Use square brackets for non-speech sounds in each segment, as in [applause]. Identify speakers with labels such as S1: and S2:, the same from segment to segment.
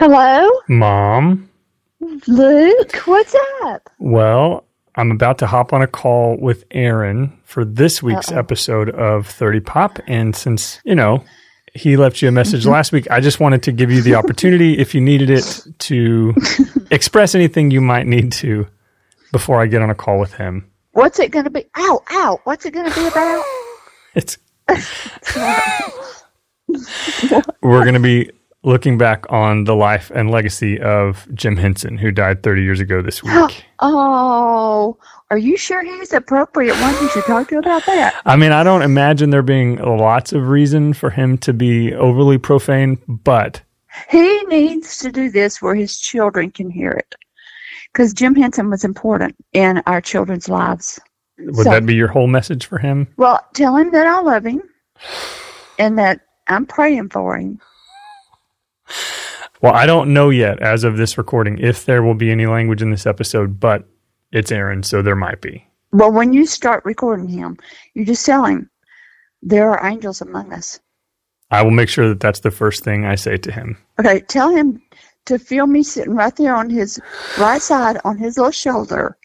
S1: Hello,
S2: Mom,
S1: Luke. What's up?
S2: well, I'm about to hop on a call with Aaron for this week's
S1: Uh-oh.
S2: episode of 30 Pop. And since, you know, he left you a message
S1: Mm-hmm.
S2: last week, I just wanted to give you the opportunity, if you needed it, to [laughs] express anything you might need to before I get on a call with him.
S1: What's it going to be? Ow, ow. What's it going to be about? [laughs]
S2: It's [laughs] we're going to be looking back on the life and legacy of Jim Henson, who died 30 years ago this week. [gasps]
S1: Oh, are you sure he's appropriate one you should talk to about that?
S2: I mean, I don't imagine there being lots of reason for him to be overly profane, but
S1: He needs to do this where his children can hear it. Because Jim Henson was important in our children's lives.
S2: would
S1: So-
S2: that be your whole message for him?
S1: Well, tell him that I love him and that I'm praying for him.
S2: Well, I don't know yet, as of this recording, if there will be any language in this episode, but it's Aaron, so there might be.
S1: Well, when you start recording him, you just tell him there are angels among us.
S2: I will make sure that that's the first thing I say to him.
S1: Okay, tell him to feel me sitting right there on his right side on his little shoulder,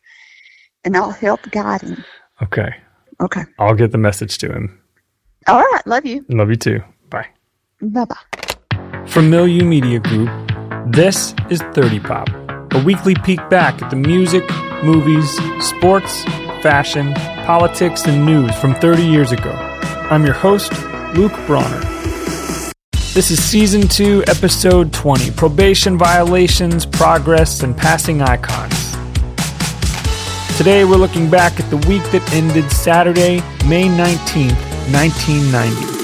S1: and I'll help guide him.
S2: Okay.
S1: Okay.
S2: I'll get the message to him.
S1: All right. Love you.
S2: Love you too. Bye.
S1: Bye bye.
S2: From Milieu Media Group, this is 30 Pop, a weekly peek back at the music, movies, sports, fashion, politics, and news from 30 years ago. I'm your host, Luke Bronner. This is Season 2, Episode 20 Probation Violations, Progress, and Passing Icons. Today we're looking back at the week that ended Saturday, May 19th, 1990.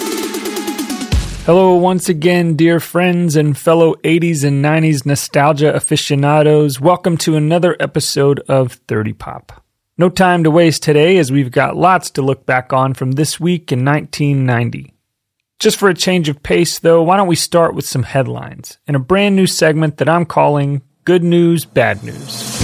S2: Hello, once again, dear friends and fellow 80s and 90s nostalgia aficionados. Welcome to another episode of 30 Pop. No time to waste today as we've got lots to look back on from this week in 1990. Just for a change of pace, though, why don't we start with some headlines in a brand new segment that I'm calling Good News, Bad News.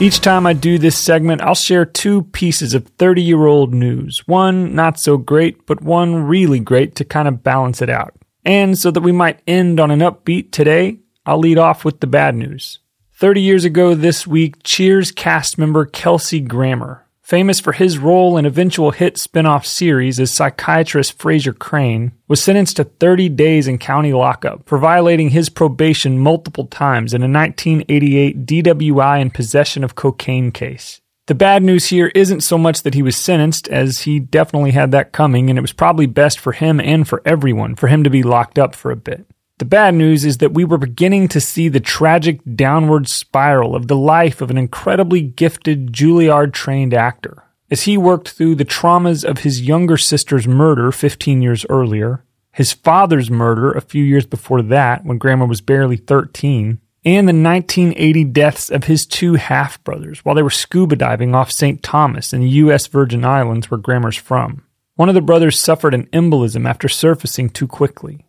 S2: Each time I do this segment, I'll share two pieces of 30 year old news. One not so great, but one really great to kind of balance it out. And so that we might end on an upbeat today, I'll lead off with the bad news. 30 years ago this week, Cheers cast member Kelsey Grammer, famous for his role in eventual hit spin-off series as psychiatrist Frasier Crane, was sentenced to 30 days in county lockup for violating his probation multiple times in a 1988 DWI and possession of cocaine case. The bad news here isn't so much that he was sentenced, as he definitely had that coming, and it was probably best for him and for everyone for him to be locked up for a bit. The bad news is that we were beginning to see the tragic downward spiral of the life of an incredibly gifted Juilliard trained actor. As he worked through the traumas of his younger sister's murder 15 years earlier, his father's murder a few years before that when Grammer was barely 13, and the 1980 deaths of his two half brothers while they were scuba diving off St. Thomas in the U.S. Virgin Islands where Grammer's from. One of the brothers suffered an embolism after surfacing too quickly.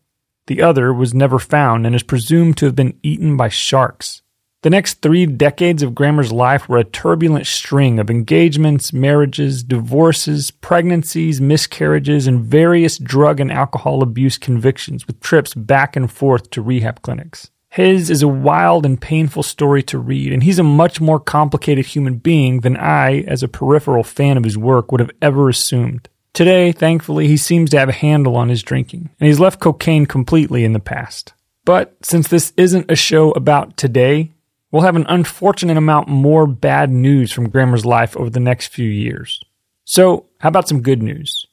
S2: The other was never found and is presumed to have been eaten by sharks. The next three decades of Grammer's life were a turbulent string of engagements, marriages, divorces, pregnancies, miscarriages, and various drug and alcohol abuse convictions with trips back and forth to rehab clinics. His is a wild and painful story to read, and he's a much more complicated human being than I, as a peripheral fan of his work, would have ever assumed. Today, thankfully, he seems to have a handle on his drinking, and he's left cocaine completely in the past. But since this isn't a show about today, we'll have an unfortunate amount more bad news from Grammer's life over the next few years. So, how about some good news?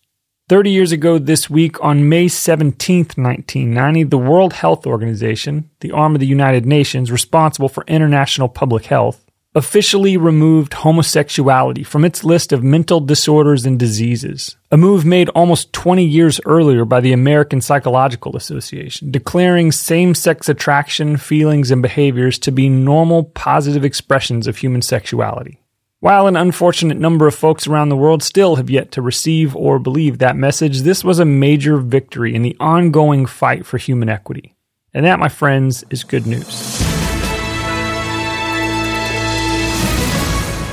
S2: 30 years ago this week, on May 17th, 1990, the World Health Organization, the arm of the United Nations responsible for international public health, officially removed homosexuality from its list of mental disorders and diseases, a move made almost 20 years earlier by the American Psychological Association, declaring same sex attraction, feelings, and behaviors to be normal, positive expressions of human sexuality. While an unfortunate number of folks around the world still have yet to receive or believe that message, this was a major victory in the ongoing fight for human equity. And that, my friends, is good news.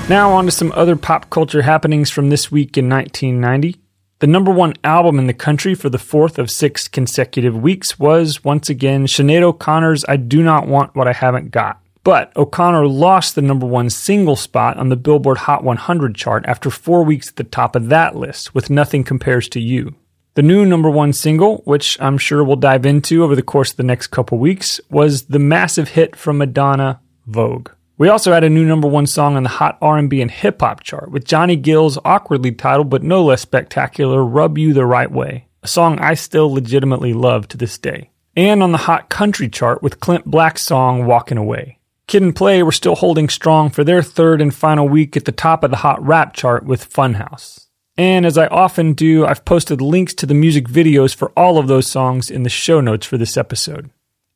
S2: Now, on to some other pop culture happenings from this week in 1990. The number one album in the country for the fourth of six consecutive weeks was, once again, Sinead O'Connor's I Do Not Want What I Haven't Got. But O'Connor lost the number one single spot on the Billboard Hot 100 chart after four weeks at the top of that list with Nothing Compares to You. The new number one single, which I'm sure we'll dive into over the course of the next couple weeks, was the massive hit from Madonna, Vogue. We also had a new number one song on the Hot R&B and Hip Hop chart with Johnny Gill's awkwardly titled but no less spectacular "Rub You the Right Way," a song I still legitimately love to this day. And on the Hot Country chart with Clint Black's song "Walking Away." Kid 'n Play were still holding strong for their third and final week at the top of the Hot Rap chart with Funhouse. And as I often do, I've posted links to the music videos for all of those songs in the show notes for this episode.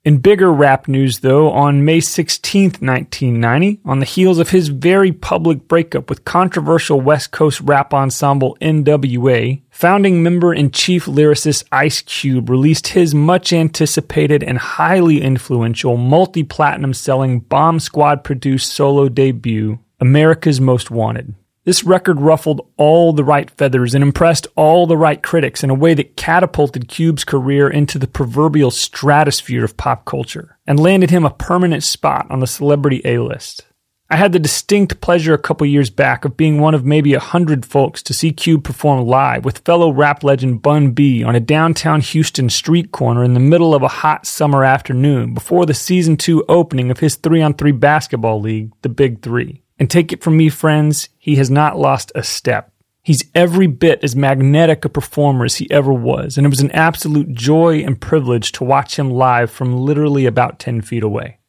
S2: In bigger rap news, though, on May 16, 1990, on the heels of his very public breakup with controversial West Coast rap ensemble NWA, founding member and chief lyricist Ice Cube released his much anticipated and highly influential, multi platinum selling Bomb Squad produced solo debut, America's Most Wanted. This record ruffled all the right feathers and impressed all the right critics in a way that catapulted Cube's career into the proverbial stratosphere of pop culture and landed him a permanent spot on the celebrity A list. I had the distinct pleasure a couple years back of being one of maybe a hundred folks to see Cube perform live with fellow rap legend Bun B on a downtown Houston street corner in the middle of a hot summer afternoon before the season two opening of his three on three basketball league, the Big Three. And take it from me, friends, he has not lost a step. He's every bit as magnetic a performer as he ever was, and it was an absolute joy and privilege to watch him live from literally about 10 feet away.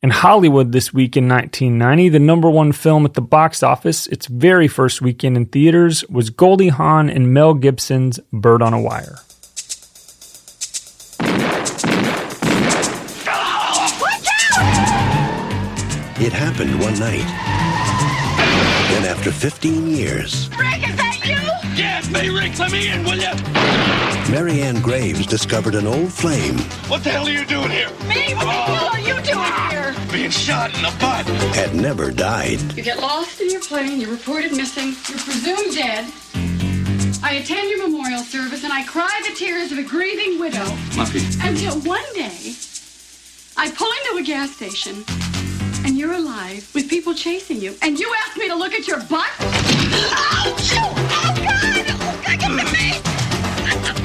S2: In Hollywood this week in 1990, the number one film at the box office, its very first weekend in theaters, was Goldie Hawn and Mel Gibson's Bird on a Wire.
S3: It happened one night. Then after 15 years,
S4: Rick, is that you?
S5: Yeah, it's me, Rick. Let me in, will ya?
S3: Marianne Graves discovered an old flame
S5: What the hell are you doing here?
S4: Me? What the hell are you doing ah, here?
S5: Being shot in the butt.
S3: had never died.
S6: You get lost in your plane, you're reported missing, you're presumed dead. I attend your memorial service and I cry the tears of a grieving widow
S5: Muffy.
S6: until one day I pull into a gas station and you're alive with people chasing you. And you ask me to look at your butt?
S4: Oh! Oh, God! Oh, God, get to me!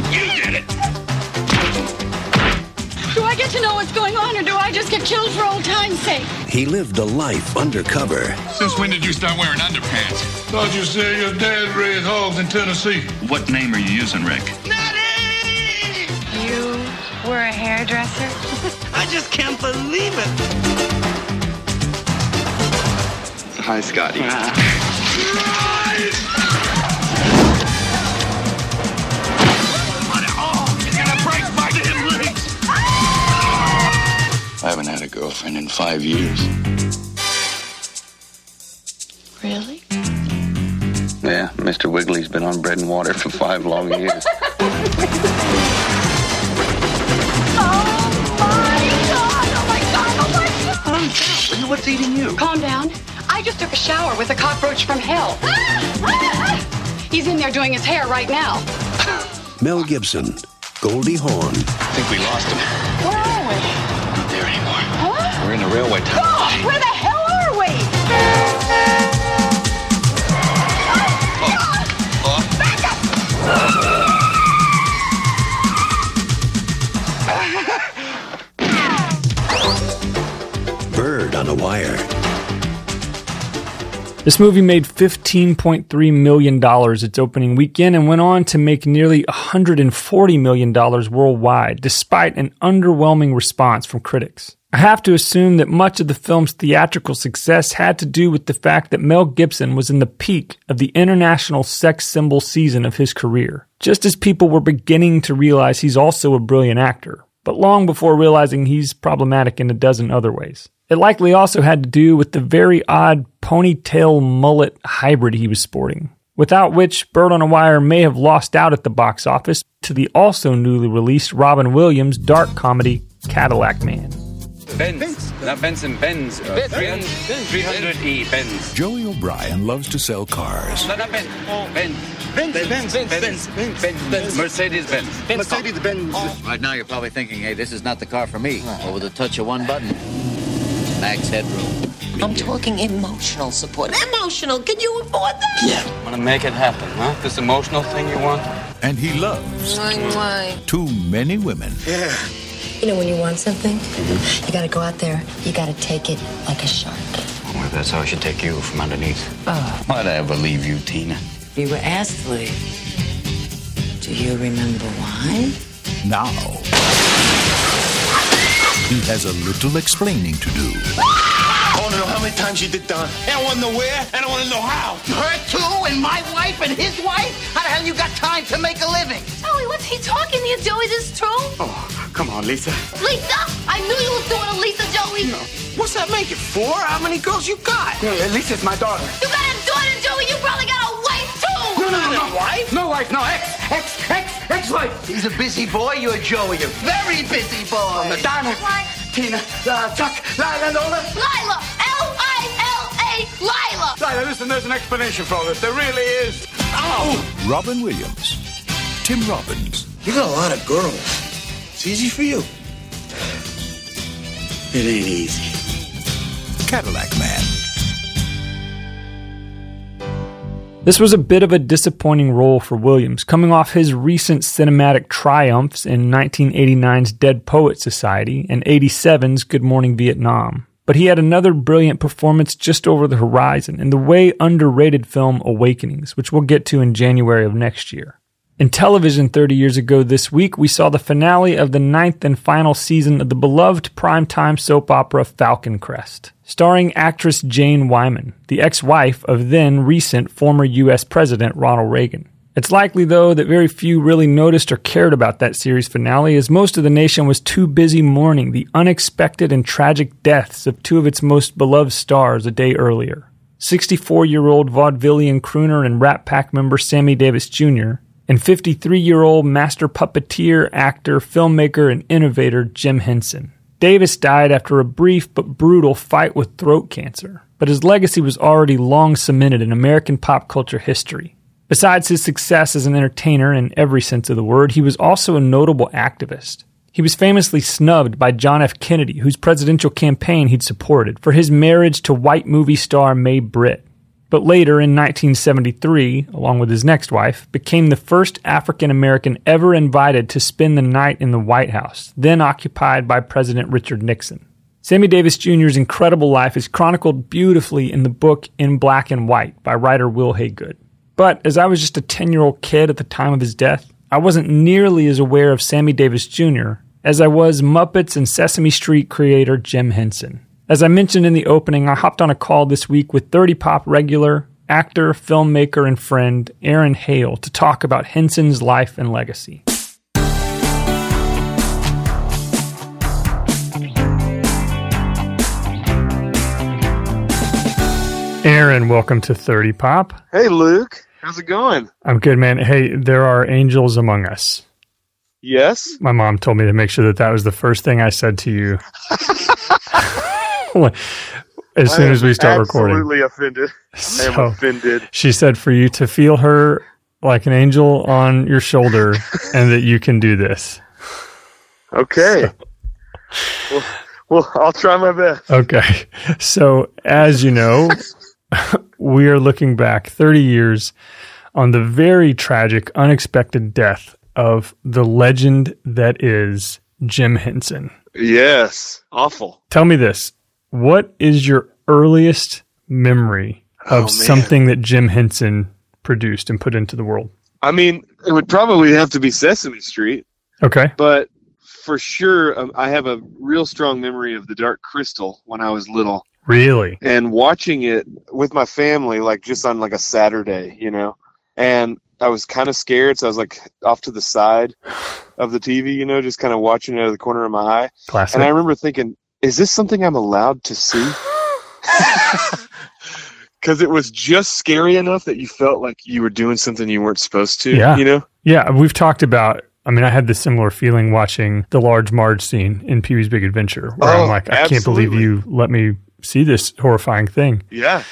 S5: You did it.
S6: Do I get to know what's going on or do I just get killed for old time's sake?
S3: He lived a life undercover.
S5: Since when did you start wearing underpants?
S7: Thought you said your dad raised hogs in Tennessee.
S5: What name are you using, Rick?
S8: You were a hairdresser? [laughs]
S9: I just can't believe it.
S5: Hi, Scotty. I haven't had a girlfriend in five years.
S8: Really?
S10: Yeah, Mr. Wiggly's been on bread and water for five long years. [laughs]
S4: Oh my god! Oh my god! Oh my god! Calm down.
S5: What's eating you?
S6: Calm down. I just took a shower with a cockroach from hell. He's in there doing his hair right now.
S3: Mel Gibson, Goldie Hawn,
S5: I think we lost him.
S6: Where are we?
S5: Not there anymore. We're in a railway tunnel.
S6: Oh, where the hell are we?
S3: Bird on a Wire.
S2: This movie made $15.3 million its opening weekend and went on to make nearly $140 million worldwide, despite an underwhelming response from critics. I have to assume that much of the film's theatrical success had to do with the fact that Mel Gibson was in the peak of the international sex symbol season of his career, just as people were beginning to realize he's also a brilliant actor, but long before realizing he's problematic in a dozen other ways. It likely also had to do with the very odd ponytail mullet hybrid he was sporting, without which Bird on a Wire may have lost out at the box office to the also newly released Robin Williams dark comedy Cadillac Man.
S11: Benz, not Benson, Benz. Uh, 300, 300E Benz.
S12: Joey O'Brien loves to sell cars.
S11: No, not Benz. Benz.
S13: Benz, Benz, Benz, Benz,
S11: Benz, Benz, Benz. Mercedes Benz.
S13: Mercedes Benz.
S14: Right now, you're probably thinking, hey, this is not the car for me. But with a touch of one button, max headroom.
S15: I'm talking emotional support. Emotional? Can you afford that?
S11: Yeah. i Want to make it happen, huh? This emotional thing you want?
S12: And he loves
S15: Why, why?
S12: too many women.
S13: Yeah.
S15: You know, when you want something, you gotta go out there, you gotta take it like a shark.
S10: Oh, well, that's how I should take you from underneath. Ah.
S15: Oh,
S10: Why'd I ever leave you, Tina?
S15: You were asked to leave. Do you remember why?
S12: Now, he has a little explaining to do.
S13: I want to know how many times you did done. I want to know where, and I want to know how.
S9: Her too, and my wife, and his wife? How the hell you got time to make a living?
S4: Joey, what's he talking here, Joey? This is true?
S13: Oh, come on, Lisa.
S4: Lisa? I knew you was doing a Lisa, Joey.
S13: What's that make it? Four? How many girls you got? Yeah, Lisa's my daughter.
S4: You got a daughter, Joey. You probably got a wife, too.
S13: No, no, no, no, wife? No wife, no, ex, ex, ex, ex-wife.
S9: He's a busy boy. You're Joey, a very busy boy.
S13: Madonna,
S4: What?
S13: Tina, uh, Chuck, Lila, Lola.
S4: Lila. L-I-L-A. Lila.
S13: Lila, listen, there's an explanation for all this. There really is. Oh!
S12: Robin Williams, Tim Robbins,
S13: You got a lot of girls. It's easy for you. It ain't easy.
S12: Cadillac Man.
S2: This was a bit of a disappointing role for Williams, coming off his recent cinematic triumphs in 1989's Dead Poet Society and 87's Good Morning Vietnam. But he had another brilliant performance just over the horizon in the way underrated film Awakenings, which we'll get to in January of next year. In television 30 years ago this week, we saw the finale of the ninth and final season of the beloved primetime soap opera Falcon Crest, starring actress Jane Wyman, the ex-wife of then recent former U.S. President Ronald Reagan. It's likely, though, that very few really noticed or cared about that series finale, as most of the nation was too busy mourning the unexpected and tragic deaths of two of its most beloved stars a day earlier. 64 year old vaudevillian crooner and Rat Pack member Sammy Davis Jr., and 53 year old master puppeteer, actor, filmmaker, and innovator Jim Henson. Davis died after a brief but brutal fight with throat cancer, but his legacy was already long cemented in American pop culture history. Besides his success as an entertainer in every sense of the word, he was also a notable activist. He was famously snubbed by John F. Kennedy, whose presidential campaign he'd supported, for his marriage to white movie star May Britt. But later, in 1973, along with his next wife, became the first African American ever invited to spend the night in the White House, then occupied by President Richard Nixon. Sammy Davis Jr.'s incredible life is chronicled beautifully in the book In Black and White by writer Wil Haygood. But as I was just a 10 year old kid at the time of his death, I wasn't nearly as aware of Sammy Davis Jr. as I was Muppets and Sesame Street creator Jim Henson. As I mentioned in the opening, I hopped on a call this week with 30 Pop regular, actor, filmmaker, and friend Aaron Hale to talk about Henson's life and legacy. Aaron, welcome to 30 Pop.
S16: Hey, Luke. How's it going?
S2: I'm good, man. Hey, there are angels among us.
S16: Yes.
S2: My mom told me to make sure that that was the first thing I said to you [laughs] [laughs] as soon as we start recording.
S16: Absolutely offended. I am offended.
S2: She said for you to feel her like an angel on your shoulder [laughs] and that you can do this.
S16: Okay. Well, well, I'll try my best.
S2: Okay. So, as you know, [laughs] we are looking back 30 years on the very tragic, unexpected death of the legend that is Jim Henson.
S16: Yes. Awful.
S2: Tell me this. What is your earliest memory of
S16: Oh,
S2: something that Jim Henson produced and put into the world?
S16: I mean, it would probably have to be Sesame Street,
S2: Okay.
S16: but for sure, um, I have a real strong memory of the Dark Crystal when I was little,
S2: Really?
S16: and watching it with my family, like just on like a Saturday, you know. And I was kind of scared, so I was like off to the side of the TV, you know, just kind of watching it out of the corner of my eye.
S2: Classic.
S16: And I remember thinking, is this something I'm allowed to see? [laughs] Because it was just scary enough that you felt like you were doing something you weren't supposed to.
S2: Yeah.
S16: You know?
S2: Yeah, we've talked about. I mean, I had this similar feeling watching the large Marge scene in Pee Wee's Big Adventure, where
S16: Oh,
S2: I'm like, I can't believe you let me see this horrifying thing.
S16: Yeah.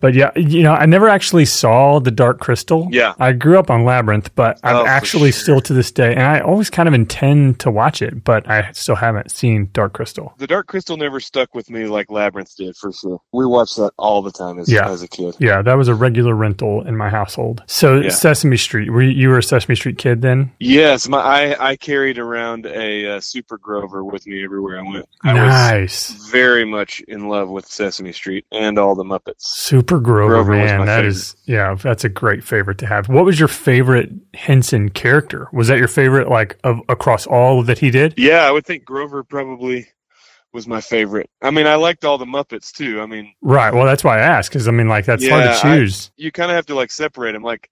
S2: But yeah, you know, I never actually saw the Dark Crystal.
S16: Yeah.
S2: I grew up on Labyrinth, but
S16: Oh,
S2: I'm
S16: for
S2: actually
S16: sure.
S2: still to this day, and I always kind of intend to watch it, but I still haven't seen Dark Crystal.
S16: The Dark Crystal never stuck with me like Labyrinth did, for sure. We watched that all the time as,
S2: Yeah.
S16: as a kid.
S2: Yeah, that was a regular rental in my household. So
S16: Yeah.
S2: Sesame Street, were you, you were a Sesame Street kid then?
S16: Yes, my I, I carried around a uh, Super Grover with me everywhere I went. I
S2: Nice.
S16: was very much in love with Sesame Street and all the Muppets.
S2: Super Grover,
S16: Grover
S2: man, that
S16: favorite.
S2: is yeah, that's a great favorite to have. What was your favorite Henson character? Was that your favorite, like of across all that he did?
S16: Yeah, I would think Grover probably was my favorite. I mean, I liked all the Muppets too. I mean,
S2: Right. Well, that's why I asked because I mean, like that's hard to
S16: Yeah, I-
S2: choose.
S16: you kind of have to like separate them. Like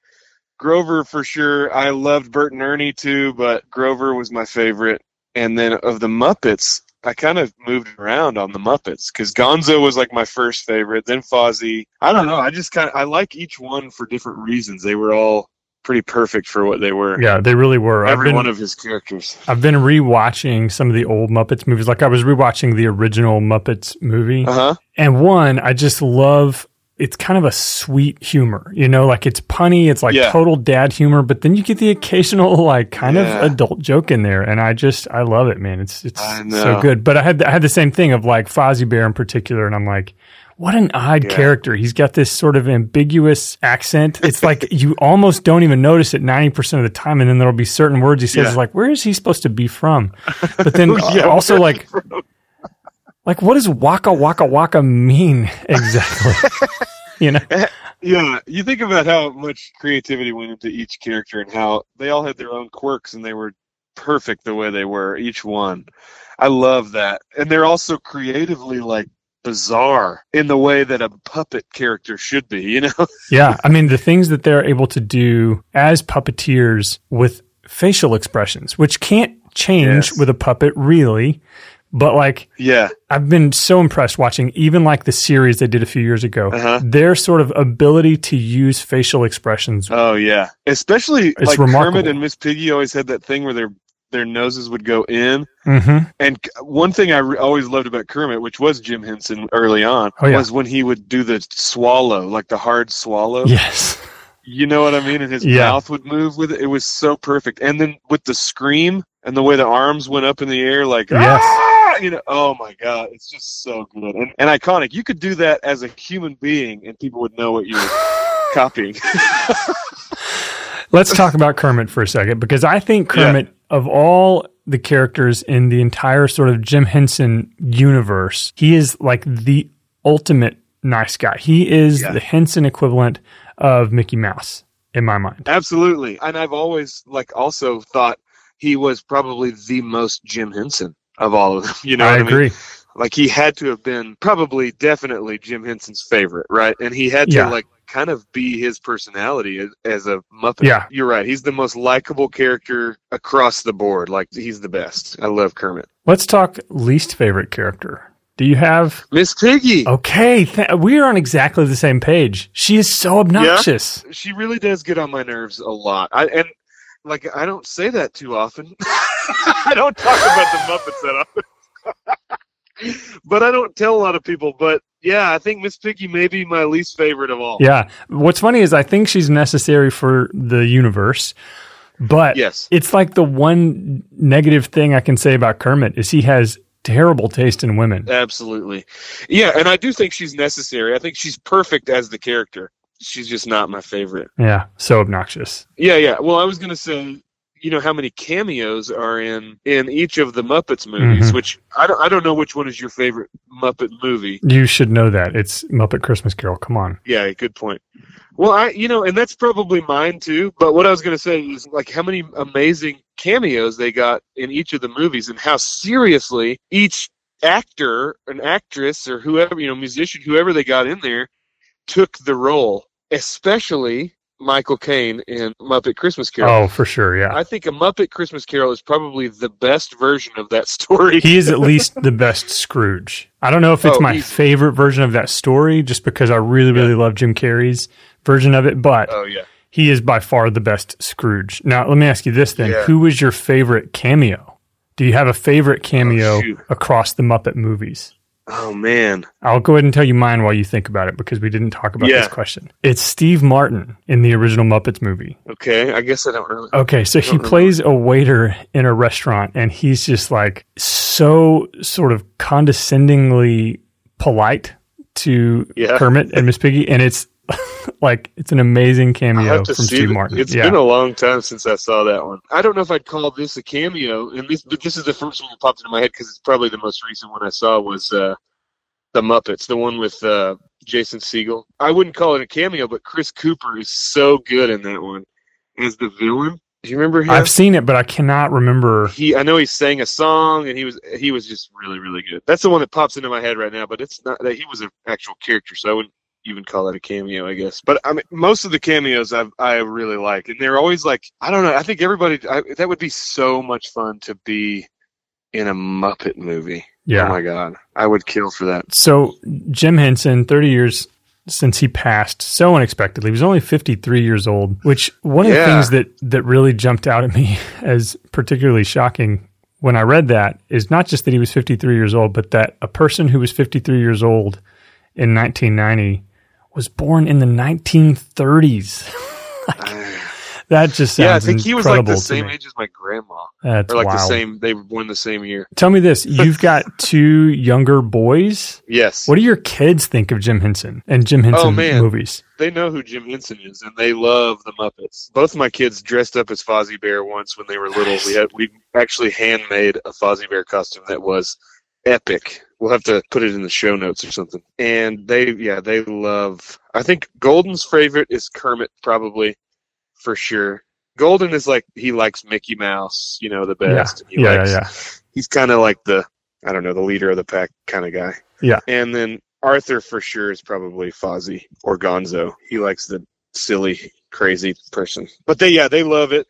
S16: Grover for sure. I loved Bert and Ernie too, but Grover was my favorite. And then of the Muppets, I kind of moved around on the Muppets because Gonzo was like my first favorite. Then Fozzie. I don't know. I just kind of I like each one for different reasons. They were all pretty perfect for what they were.
S2: yeah, they really were.
S16: Every
S2: been-
S16: one of his characters.
S2: I've been rewatching some of the old Muppets movies. Like I was rewatching the original Muppets movie.
S16: Uh huh.
S2: And one, I just love it's kind of a sweet humor, you know, like it's punny, it's like
S16: Yeah.
S2: total dad humor, but then you get the occasional [laughs] like kind
S16: Yeah.
S2: of adult joke in there, and I just I love it, man. It's it's so good. But I had I had the same thing of like Fozzie Bear in particular, and I'm like. What an odd
S16: Yeah.
S2: character. He's got this sort of ambiguous accent. It's like [laughs] you almost don't even notice it 90% of the time. And then there'll be certain words he says,
S16: Yeah.
S2: like, where is he supposed to be from? But then [laughs]
S16: Yeah,
S2: also, like, like, what does waka waka waka mean [laughs] exactly? [laughs] you know? [laughs]
S16: Yeah, you think about how much creativity went into each character and how they all had their own quirks and they were perfect the way they were, each one. I love that. And they're also creatively like bizarre in the way that a puppet character should be, you know?
S2: Yeah. I mean, the things that they're able to do as puppeteers with facial expressions, which can't change
S16: Yes.
S2: with a puppet really. But like,
S16: yeah.
S2: I've been so impressed watching even like the series they did a few years ago.
S16: Uh-huh.
S2: Their sort of ability to use facial expressions.
S16: Oh yeah. Especially
S2: It's
S16: like
S2: remarkable.
S16: Kermit and Miss Piggy always had that thing where their their noses would go in.
S2: Mm-hmm.
S16: And one thing I re- always loved about Kermit, which was Jim Henson early on,
S2: Oh, yeah.
S16: was when he would do the swallow, like the hard swallow.
S2: Yes.
S16: You know what I mean? And his
S2: Yeah.
S16: mouth would move with it. It was so perfect. And then with the scream and the way the arms went up in the air, like
S2: Yes.
S16: "Ah!" [laughs] you know, oh my god, it's just so good and, and iconic. You could do that as a human being, and people would know what you were [laughs] copying.
S2: Let's talk about Kermit for a second because I think
S16: Yeah.
S2: Kermit, of all the characters in the entire sort of Jim Henson universe, he is like the ultimate nice guy. He is
S16: Yeah.
S2: the Henson equivalent of Mickey Mouse in my mind.
S16: Absolutely. And I've always like also thought he was probably the most Jim Henson of all of them. [laughs] You know,
S2: I
S16: what mean?
S2: agree.
S16: Like he had to have been probably definitely Jim Henson's favorite, right? And he had to
S2: Yeah.
S16: like kind of be his personality as, as a Muppet.
S2: Yeah.
S16: You're right. He's the most likable character across the board. Like he's the best. I love Kermit.
S2: Let's talk least favorite character. Do you have
S16: Miss Piggy?
S2: Okay, th- we are on exactly the same page. She is so obnoxious.
S16: She really does get on my nerves a lot. I and like I don't say that too often. [laughs] I [laughs] don't talk about the Muppets that often. [laughs] but I don't tell a lot of people. But yeah, I think Miss Piggy may be my least favorite of all.
S2: Yeah. What's funny is I think she's necessary for the universe, but
S16: Yes.
S2: it's like the one negative thing I can say about Kermit is he has terrible taste in women.
S16: Absolutely. Yeah, and I do think she's necessary. I think she's perfect as the character. She's just not my favorite.
S2: Yeah, so obnoxious.
S16: Yeah, yeah. Well, I was gonna say, you know, how many cameos are in in each of the Muppets movies?
S2: Mhm.
S16: Which I don't, I don't know which one is your favorite Muppet movie.
S2: You should know that. It's Muppet Christmas Carol. Come on.
S16: Yeah, good point. Well, I you know, and that's probably mine too. But what I was going to say is like how many amazing cameos they got in each of the movies, and how seriously each actor, an actress, or whoever you know, musician, whoever they got in there, took the role. Especially Michael Caine in Muppet Christmas Carol.
S2: Oh, for sure, yeah.
S16: I think a Muppet Christmas Carol is probably the best version of that story.
S2: He is at [laughs] least the best Scrooge. I don't know if it's
S16: Oh,
S2: my favorite version of that story, just because I really, really love Jim Carrey's version of it, but
S16: Oh yeah.
S2: he is by far the best Scrooge. Now, let me ask you this then.
S16: Yeah.
S2: Who was your favorite cameo? Do you have a favorite oh, cameo
S16: shoot.
S2: across the Muppet movies?
S16: Oh man.
S2: I'll go ahead and tell you mine while you think about it because we didn't talk about
S16: Yeah.
S2: this question. It's Steve Martin in the original Muppets movie.
S16: Okay, I guess I don't really.
S2: Okay, so he
S16: remember.
S2: plays a waiter in a restaurant and he's just like so sort of condescendingly polite to
S16: Yeah.
S2: Kermit and Miss Piggy and it's [laughs] like it's an amazing cameo from Steve
S16: it.
S2: Martin.
S16: It's
S2: yeah.
S16: been a long time since I saw that one. I don't know if I'd call this a cameo, and this, but this is the first one that popped into my head because it's probably the most recent one I saw was uh, the Muppets, the one with uh, Jason Segel. I wouldn't call it a cameo, but Chris Cooper is so good in that one as the villain. Do you remember him?
S2: I've seen it, but I cannot remember.
S16: he I know he sang a song and he was he was just really really good. That's the one that pops into my head right now, but it's not that he was an actual character, so I wouldn't even call that a cameo, I guess. But I mean, most of the cameos I I really like, and they're always like I don't know. I think everybody I, that would be so much fun to be in a Muppet movie.
S2: Yeah.
S16: Oh my god, I would kill for that.
S2: So Jim Henson, 30 years since he passed so unexpectedly. He was only 53 years old, which one of the things that that really jumped out at me [laughs] as particularly shocking when I read that is not just that he was 53 years old, but that a person who was 53 years old in 1990 was born in the 1930s. [laughs] Like, that just sounds
S16: yeah, I think he was like the same
S2: me.
S16: age as my grandma,
S2: That's
S16: or like the same. They were born the same year.
S2: Tell me this: [laughs] you've got two younger boys.
S16: Yes.
S2: What do your kids think of Jim Henson and Jim oh, Henson
S16: Oh, man.
S2: movies?
S16: they know who Jim Henson is, and they love the Muppets. Both of my kids dressed up as Fozzie Bear once when they were little. We had we actually handmade a Fozzie Bear costume that was epic. We'll have to put it in the show notes or something. And they, yeah, they love. I think Golden's favorite is Kermit, probably for sure. Golden is like he likes Mickey Mouse, you know, the best.
S2: Yeah.
S16: He
S2: Yeah, yeah,
S16: likes,
S2: yeah.
S16: He's kind of like the, I don't know, the leader of the pack kind of guy.
S2: Yeah.
S16: And then Arthur for sure is probably Fozzie or Gonzo. He likes the silly, crazy person. But they, yeah, they love it.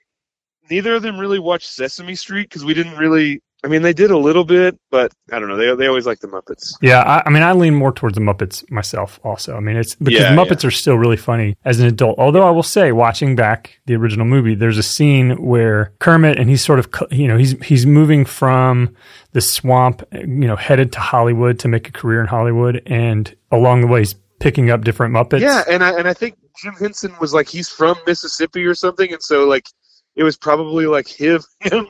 S16: Neither of them really watched Sesame Street because we didn't really. I mean, they did a little bit, but I don't know. They they always like the Muppets.
S2: Yeah, I, I mean, I lean more towards the Muppets myself. Also, I mean, it's because
S16: Yeah,
S2: Muppets are still really funny as an adult. Although I will say, watching back the original movie, there's a scene where Kermit and he's sort of, you know, he's he's moving from the swamp, you know, headed to Hollywood to make a career in Hollywood, and along the way, he's picking up different Muppets.
S16: Yeah, and I and I think Jim Henson was like he's from Mississippi or something, and so like it was probably like him [laughs] him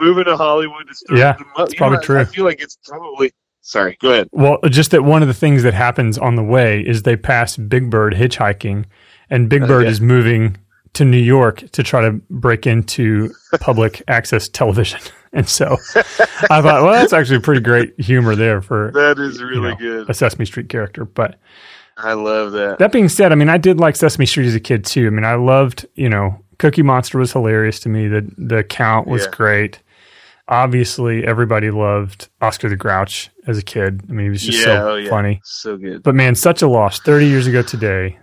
S16: moving to Hollywood to start.
S2: Yeah, it's probably
S16: know, I-
S2: true.
S16: I feel like it's probably. Sorry, go ahead.
S2: Well, just that one of the things that happens on the way is they pass Big Bird hitchhiking, and Big
S16: Oh,
S2: Bird
S16: yeah.
S2: is moving to New York to try to break into public [laughs] access television. [laughs] And so I thought, well, that's actually pretty great humor there for
S16: That is
S2: you
S16: really
S2: know,
S16: good.
S2: a Sesame Street character. But
S16: I love that.
S2: that being said, I mean, I did like Sesame Street as a kid too. I mean, I loved, you know, Cookie Monster was hilarious to me. The the count was
S16: Yeah.
S2: great. Obviously, everybody loved Oscar the Grouch as a kid. I mean, he was just
S16: yeah,
S2: so
S16: oh, yeah.
S2: funny.
S16: so good.
S2: But man, such a loss. 30 years ago today,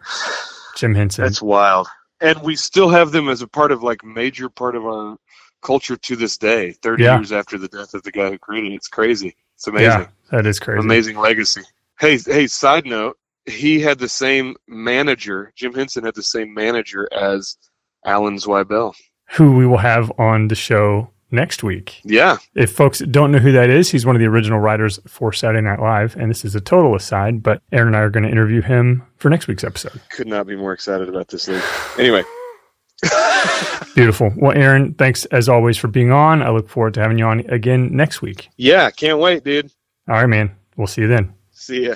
S2: Jim Henson.
S16: That's wild. And we still have them as a part of like major part of our culture to this day. Thirty years after the death of the guy who created it, it's crazy. It's amazing.
S2: yeah, that is crazy.
S16: Amazing legacy. Hey, hey, side note, he had the same manager, Jim Henson had the same manager as Alan Zweibel.
S2: Who we will have on the show next week.
S16: Yeah.
S2: If folks don't know who that is, he's one of the original writers for Saturday Night Live. And this is a total aside, but Aaron and I are going to interview him for next week's episode.
S16: Could not be more excited about this league. Anyway, [laughs]
S2: Beautiful. Well, Aaron, thanks as always for being on. I look forward to having you on again next week.
S16: yeah, can't wait, dude.
S2: All right, man. We'll see you then.
S16: See ya.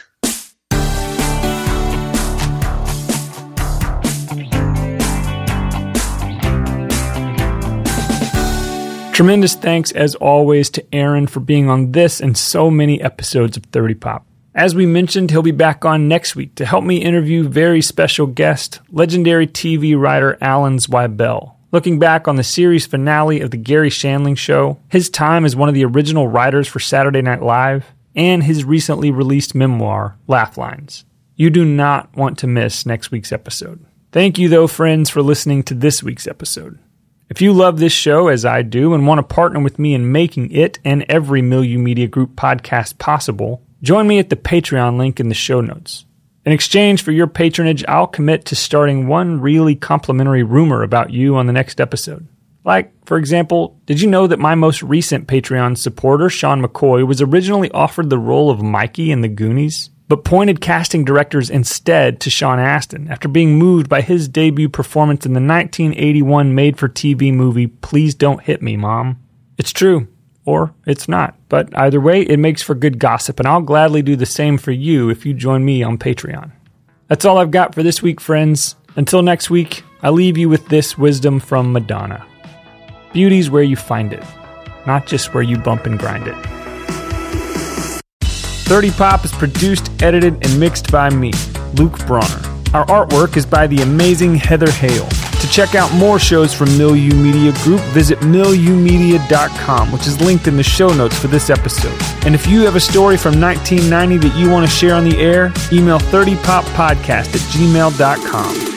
S2: Tremendous thanks as always to Aaron for being on this and so many episodes of 30 Pop. As we mentioned, he'll be back on next week to help me interview very special guest, legendary TV writer Alan Zweibel. Looking back on the series finale of The Garry Shandling Show, his time as one of the original writers for Saturday Night Live, and his recently released memoir, Laugh Lines. You do not want to miss next week's episode. Thank you, though, friends, for listening to this week's episode. If you love this show as I do and want to partner with me in making it and every Milieu Media Group podcast possible, join me at the Patreon link in the show notes. In exchange for your patronage, I'll commit to starting one really complimentary rumor about you on the next episode. Like, for example, did you know that my most recent Patreon supporter, Sean McCoy, was originally offered the role of Mikey in The Goonies, but pointed casting directors instead to Sean Astin after being moved by his debut performance in the 1981 made for TV movie Please Don't Hit Me, Mom? It's true or it's not. But either way, it makes for good gossip, and I'll gladly do the same for you if you join me on Patreon. That's all I've got for this week, friends. Until next week, I leave you with this wisdom from Madonna Beauty's where you find it, not just where you bump and grind it. 30 Pop is produced, edited, and mixed by me, Luke Bronner. Our artwork is by the amazing Heather Hale. To check out more shows from Milieu Media Group, visit milieumedia.com, which is linked in the show notes for this episode. And if you have a story from 1990 that you want to share on the air, email 30poppodcast at gmail.com.